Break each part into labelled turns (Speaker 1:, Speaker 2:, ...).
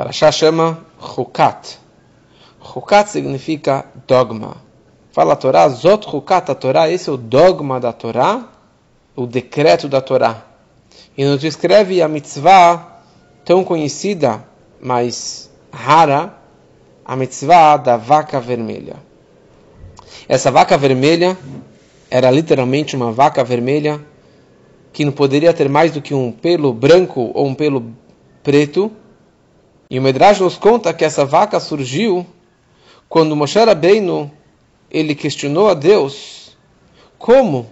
Speaker 1: Parashá chama Hukat. Hukat significa dogma. Fala a Torá, Zot Hukat a Torá, esse é o dogma da Torá, o decreto da Torá. E nos descreve a mitzvah tão conhecida, mas rara, a mitzvah da vaca vermelha. Essa vaca vermelha era literalmente uma vaca vermelha que não poderia ter mais do que um pelo branco ou um pelo preto. E o Medrash nos conta que essa vaca surgiu quando Moshe Rabbeinu ele questionou a Deus como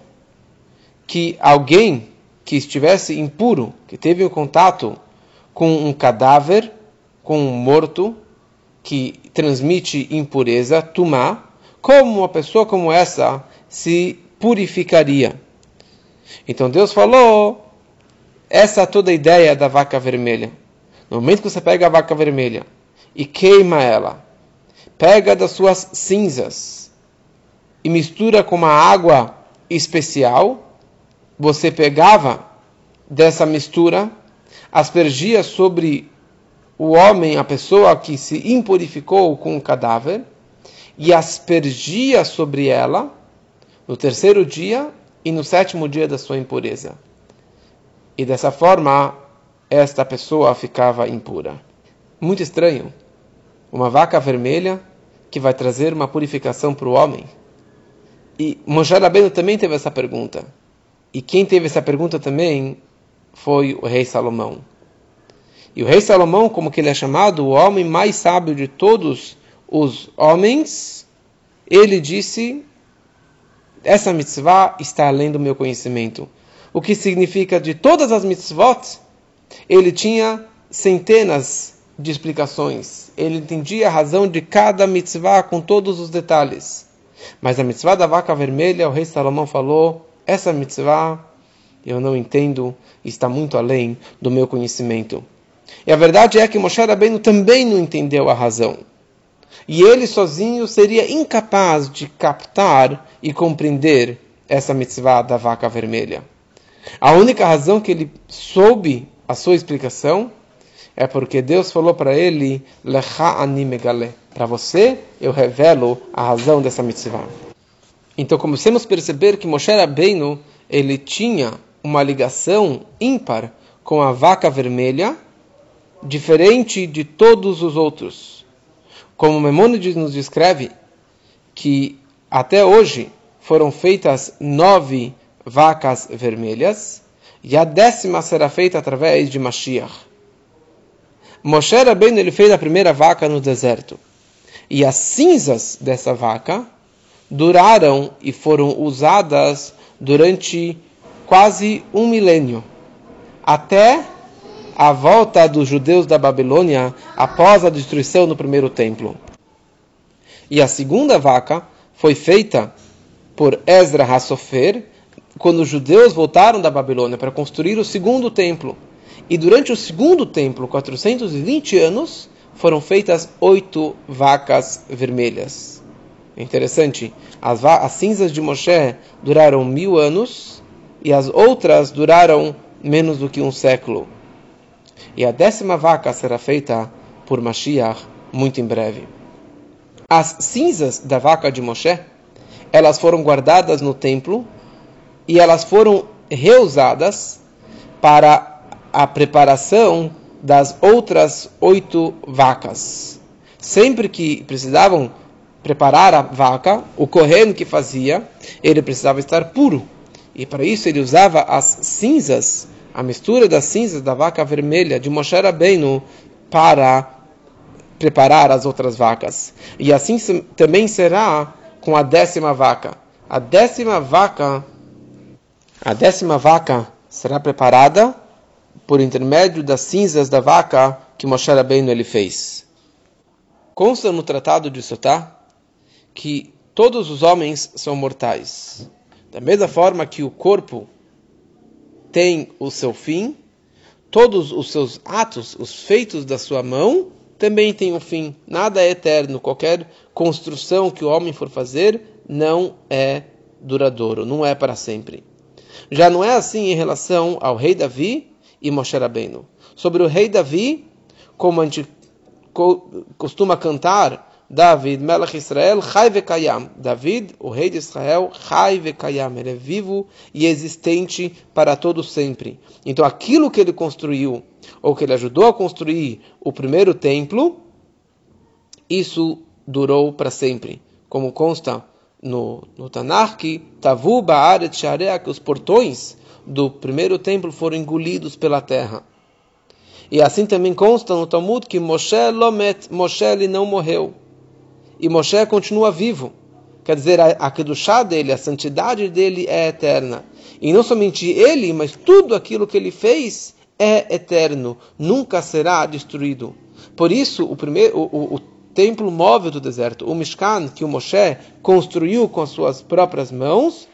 Speaker 1: que alguém que estivesse impuro, que teve um contato com um cadáver, com um morto, que transmite impureza, tumá, como uma pessoa como essa se purificaria? Então Deus falou, essa é toda a ideia da vaca vermelha. No momento que você pega a vaca vermelha e queima ela, pega das suas cinzas e mistura com uma água especial, você pegava dessa mistura, aspergia sobre o homem, a pessoa que se impurificou com o cadáver, e aspergia sobre ela no terceiro dia e no sétimo dia da sua impureza. E dessa forma, esta pessoa ficava impura. Muito estranho. Uma vaca vermelha que vai trazer uma purificação para o homem. E Moshe Rabbeinu também teve essa pergunta. E quem teve essa pergunta também foi o rei Salomão. E o rei Salomão, como que ele é chamado, o homem mais sábio de todos os homens, ele disse essa mitzvah está além do meu conhecimento. O que significa de todas as mitzvot, ele tinha centenas de explicações. Ele entendia a razão de cada mitzvah com todos os detalhes. Mas a mitzvah da vaca vermelha, o rei Salomão falou: essa mitzvah eu não entendo, está muito além do meu conhecimento. E a verdade é que Moshe Rabbeinu também não entendeu a razão. E ele sozinho seria incapaz de captar e compreender essa mitzvah da vaca vermelha. A única razão que ele soube a sua explicação é porque Deus falou para ele: Lecha animegale. Para você eu revelo a razão dessa mitzvah. Então começamos a perceber que Moshe Rabbeinu ele tinha uma ligação ímpar com a vaca vermelha, diferente de todos os outros. Como Memônides nos descreve que até hoje foram feitas nove vacas vermelhas e a décima será feita através de Mashiach. Moshe Rabbeinu ele fez a primeira vaca no deserto e as cinzas dessa vaca duraram e foram usadas durante quase um milênio até a volta dos judeus da Babilônia após a destruição do primeiro templo. E a segunda vaca foi feita por Ezra Hassofer quando os judeus voltaram da Babilônia para construir o segundo templo. E durante o segundo templo, 420 anos, foram feitas oito vacas vermelhas. É interessante, as, as cinzas de Moshe duraram mil anos e as outras duraram menos do que um século. E a décima vaca será feita por Mashiach muito em breve. As cinzas da vaca de Moshe, elas foram guardadas no templo e elas foram reusadas para a preparação das outras oito vacas. Sempre que precisavam preparar a vaca, o correndo que fazia, ele precisava estar puro. E para isso ele usava as cinzas, a mistura das cinzas da vaca vermelha de Moshe Rabbeinu para preparar as outras vacas. E assim também será com a décima vaca. A décima vaca, a décima vaca será preparada por intermédio das cinzas da vaca que Moshe Rabbeinu ele fez. Consta no Tratado de Sotá que todos os homens são mortais. Da mesma forma que o corpo tem o seu fim, todos os seus atos, os feitos da sua mão, também tem um fim. Nada é eterno. Qualquer construção que o homem for fazer não é duradouro, não é para sempre. Já não é assim em relação ao rei Davi e Moshe Rabbeinu. Sobre o rei Davi, como a gente costuma cantar David, Melech Israel, Chai Vekayam. David, o rei de Israel, Chai Vekayam. Ele é vivo e existente para todo sempre. Então aquilo que ele construiu, ou que ele ajudou a construir o primeiro templo, isso durou para sempre. Como consta no, no Tanakh, que Tavu Ba'aret Sharea, que os portões do primeiro templo foram engolidos pela terra. E assim também consta no Talmud que Moshe Lomet, Moshe ele não morreu. E Moshe continua vivo. Quer dizer, a, a Kedushá dele, a santidade dele é eterna. E não somente ele, mas tudo aquilo que ele fez é eterno, nunca será destruído. Por isso, o, primeiro, o, o, templo móvel do deserto, o Mishkan, que o Moshe construiu com as suas próprias mãos,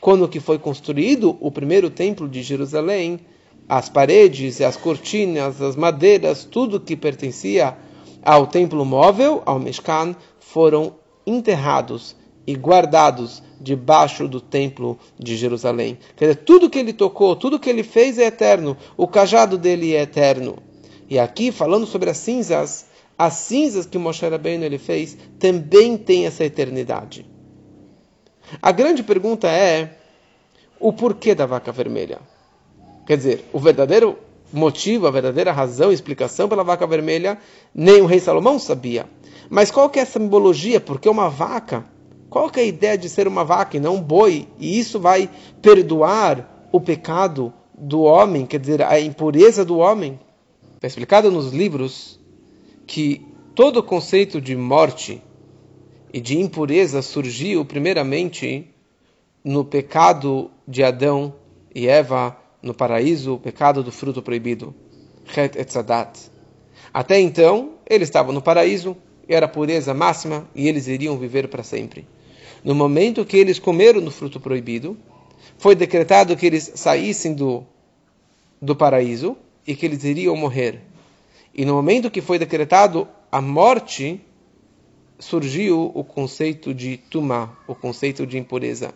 Speaker 1: quando que foi construído o primeiro templo de Jerusalém, as paredes, as cortinas, as madeiras, tudo que pertencia ao templo móvel, ao Mishkan, foram enterrados e guardados debaixo do templo de Jerusalém. Quer dizer, tudo que ele tocou, tudo que ele fez é eterno, o cajado dele é eterno. E aqui, falando sobre as cinzas, as cinzas que Moshe Rabbeinu ele fez também têm essa eternidade. A grande pergunta é o porquê da vaca vermelha. Quer dizer, o verdadeiro motivo, a verdadeira razão, explicação pela vaca vermelha, nem o rei Salomão sabia. Mas qual que é a simbologia? Porque uma vaca, qual que é a ideia de ser uma vaca e não um boi? E isso vai perdoar o pecado do homem, quer dizer, a impureza do homem? Está explicado nos livros que todo o conceito de morte e de impureza surgiu primeiramente no pecado de Adão e Eva no paraíso, o pecado do fruto proibido, Het Etzadat. Até então, eles estavam no paraíso, era a pureza máxima e eles iriam viver para sempre. No momento que eles comeram no fruto proibido, foi decretado que eles saíssem do, do paraíso e que eles iriam morrer. E no momento que foi decretado a morte, surgiu o conceito de tumá, o conceito de impureza.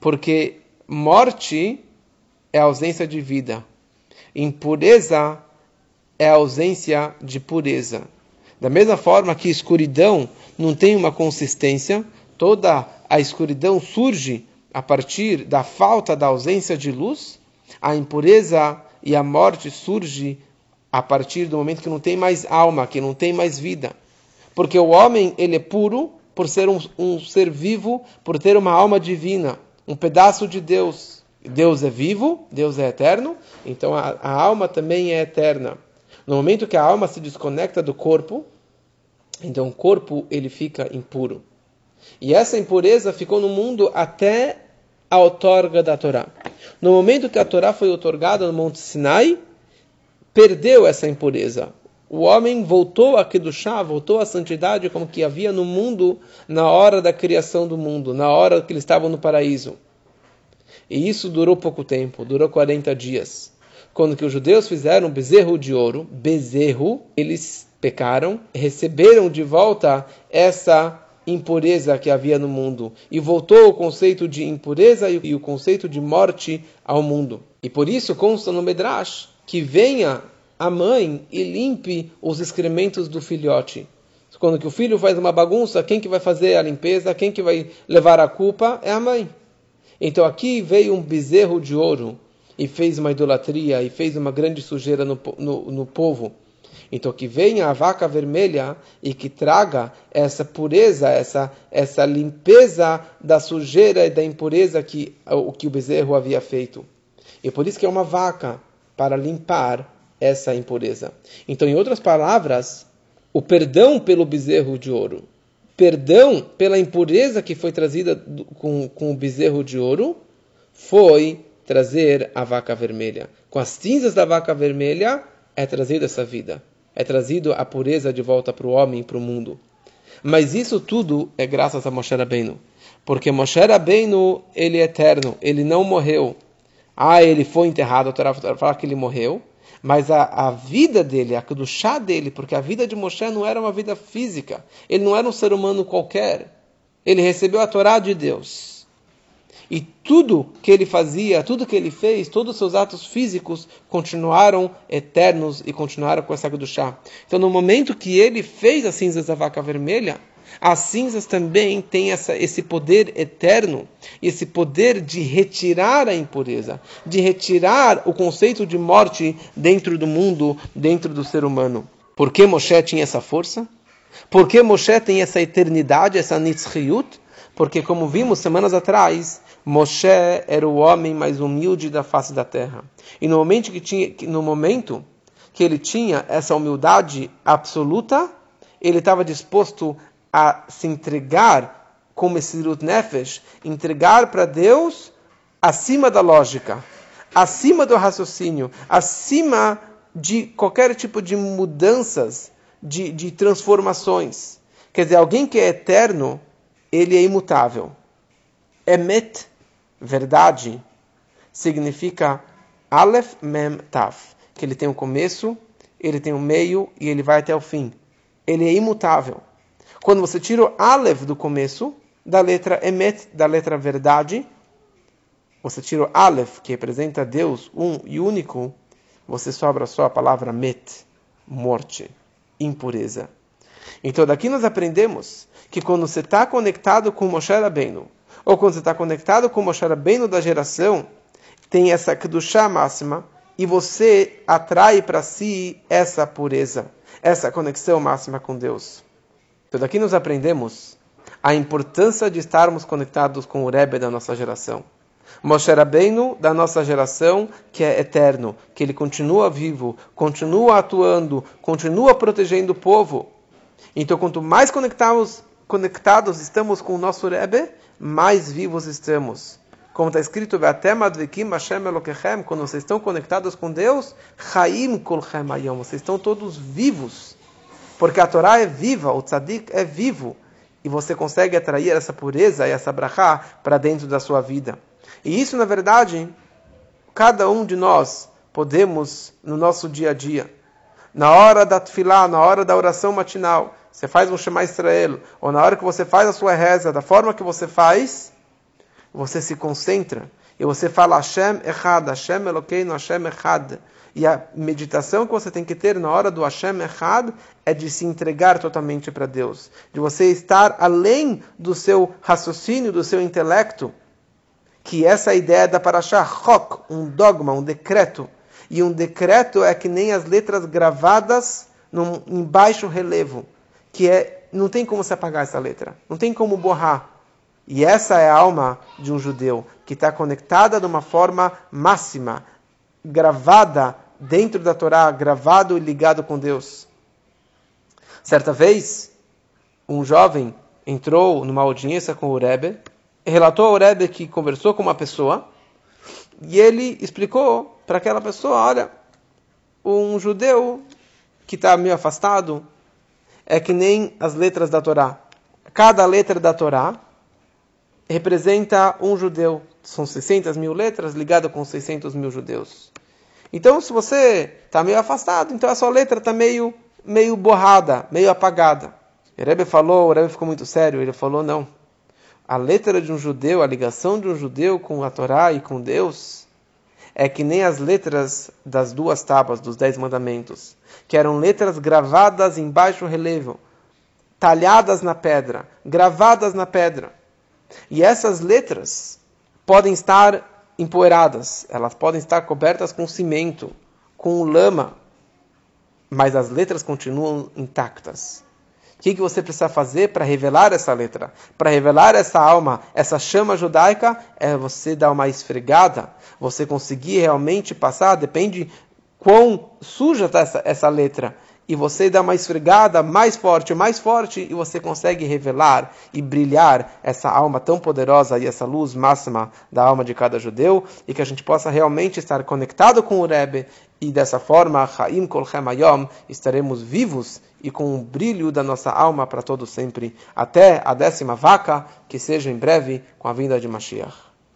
Speaker 1: Porque morte é ausência de vida, impureza é ausência de pureza. Da mesma forma que escuridão não tem uma consistência, toda a escuridão surge a partir da falta da ausência de luz, a impureza e a morte surge a partir do momento que não tem mais alma, que não tem mais vida. Porque o homem ele é puro por ser um, um ser vivo, por ter uma alma divina, um pedaço de Deus. Deus é vivo, Deus é eterno, então a, a alma também é eterna. No momento que a alma se desconecta do corpo, então o corpo ele fica impuro. E essa impureza ficou no mundo até a outorga da Torá. No momento que a Torá foi otorgada no Monte Sinai, perdeu essa impureza. O homem voltou a Kedushá, voltou à santidade como que havia no mundo na hora da criação do mundo, na hora que eles estavam no paraíso. E isso durou pouco tempo, durou 40 dias quando que os judeus fizeram bezerro de ouro, bezerro, eles pecaram, receberam de volta essa impureza que havia no mundo e voltou o conceito de impureza e o conceito de morte ao mundo. E por isso consta no Medrash que venha a mãe e limpe os excrementos do filhote. Quando que o filho faz uma bagunça, quem que vai fazer a limpeza, quem que vai levar a culpa é a mãe. Então aqui veio um bezerro de ouro e fez uma idolatria e fez uma grande sujeira no, no, no povo. Então que venha a vaca vermelha e que traga essa pureza, essa, essa limpeza da sujeira e da impureza que o que o bezerro havia feito. E por isso que é uma vaca para limpar essa impureza. Então, em outras palavras, o perdão pelo bezerro de ouro, perdão pela impureza que foi trazida com, com o bezerro de ouro, foi trazer a vaca vermelha. Com as cinzas da vaca vermelha é trazida essa vida. É trazido a pureza de volta para o homem para o mundo. Mas isso tudo é graças a Moshe Rabbeinu. Porque Moshe Rabbeinu, ele é eterno, ele não morreu. Ah, ele foi enterrado, a Torá fala que ele morreu. Mas a, a vida dele, a do chá dele, porque a vida de Moshe não era uma vida física. Ele não era um ser humano qualquer. Ele recebeu a Torá de Deus. E tudo que ele fazia, tudo que ele fez, todos os seus atos físicos continuaram eternos e continuaram com essa do chá. Então, no momento que ele fez as cinzas da vaca vermelha, as cinzas também têm essa, esse poder eterno, esse poder de retirar a impureza, de retirar o conceito de morte dentro do mundo, dentro do ser humano. Por que Moshe tinha essa força? Por que Moshe tem essa eternidade, essa nitzchiyut? Porque, como vimos semanas atrás, Moshe era o homem mais humilde da face da terra. E no momento que, tinha, no momento que ele tinha essa humildade absoluta, ele estava disposto a se entregar como Mesirut Nefesh, entregar para Deus acima da lógica, acima do raciocínio, acima de qualquer tipo de mudanças, de, de transformações. Quer dizer, alguém que é eterno, ele é imutável. Emet, verdade, significa Aleph Mem Taf, que ele tem um começo, ele tem um meio e ele vai até o fim. Ele é imutável. Quando você tira o Aleph do começo, da letra Emet, da letra verdade, você tira o Aleph, que representa Deus, um e único, você sobra só a palavra Met, morte, impureza. Então daqui nós aprendemos que quando você está conectado com Moshe Rabbeinu, ou quando você está conectado com Moshe Rabbeinu da geração, tem essa Kedushá máxima, e você atrai para si essa pureza, essa conexão máxima com Deus. Então daqui nós aprendemos a importância de estarmos conectados com o Rebbe da nossa geração. Moshe Rabbeinu da nossa geração, que é eterno, que ele continua vivo, continua atuando, continua protegendo o povo. Então, quanto mais conectados, conectados estamos com o nosso Rebbe, mais vivos estamos. Como está escrito, quando vocês estão conectados com Deus, vocês estão todos vivos. Porque a Torá é viva, o tzadik é vivo. E você consegue atrair essa pureza e essa brachá para dentro da sua vida. E isso, na verdade, cada um de nós podemos no nosso dia a dia. Na hora da tefilá, na hora da oração matinal, você faz um Shema Israel, ou na hora que você faz a sua reza, da forma que você faz, você se concentra e você fala Hashem Echad, Hashem Elokeinu, Hashem Echad. E a meditação que você tem que ter na hora do Hashem Echad é de se entregar totalmente para Deus, de você estar além do seu raciocínio, do seu intelecto, que essa ideia da Parashah Chok, um dogma, um decreto. E um decreto é que nem as letras gravadas num, em baixo relevo, que é não tem como se apagar essa letra, não tem como borrar. E essa é a alma de um judeu, que está conectada de uma forma máxima, gravada dentro da Torá, gravado e ligado com Deus. Certa vez, um jovem entrou numa audiência com o Rebbe relatou ao Rebbe que conversou com uma pessoa e ele explicou para aquela pessoa, olha, um judeu que está meio afastado é que nem as letras da Torá. Cada letra da Torá representa um judeu. São 600 mil letras ligadas com 600 mil judeus. Então, se você está meio afastado, então a sua letra está meio, meio borrada, meio apagada. O Rebbe falou, o Rebbe ficou muito sério, ele falou, não a letra de um judeu, a ligação de um judeu com a Torá e com Deus, é que nem as letras das duas tábuas dos Dez Mandamentos, que eram letras gravadas em baixo relevo, talhadas na pedra, gravadas na pedra. E essas letras podem estar empoeiradas, elas podem estar cobertas com cimento, com lama, mas as letras continuam intactas. O que, que você precisa fazer para revelar essa letra? Para revelar essa alma, essa chama judaica, é você dar uma esfregada, você conseguir realmente passar, depende quão suja está essa, essa letra e você dá uma esfregada mais forte, mais forte, e você consegue revelar e brilhar essa alma tão poderosa e essa luz máxima da alma de cada judeu, e que a gente possa realmente estar conectado com o Rebbe, e dessa forma, Chaim Kol Hayom, estaremos vivos e com o brilho da nossa alma para todo sempre, até a décima vaca, que seja em breve com a vinda de Mashiach.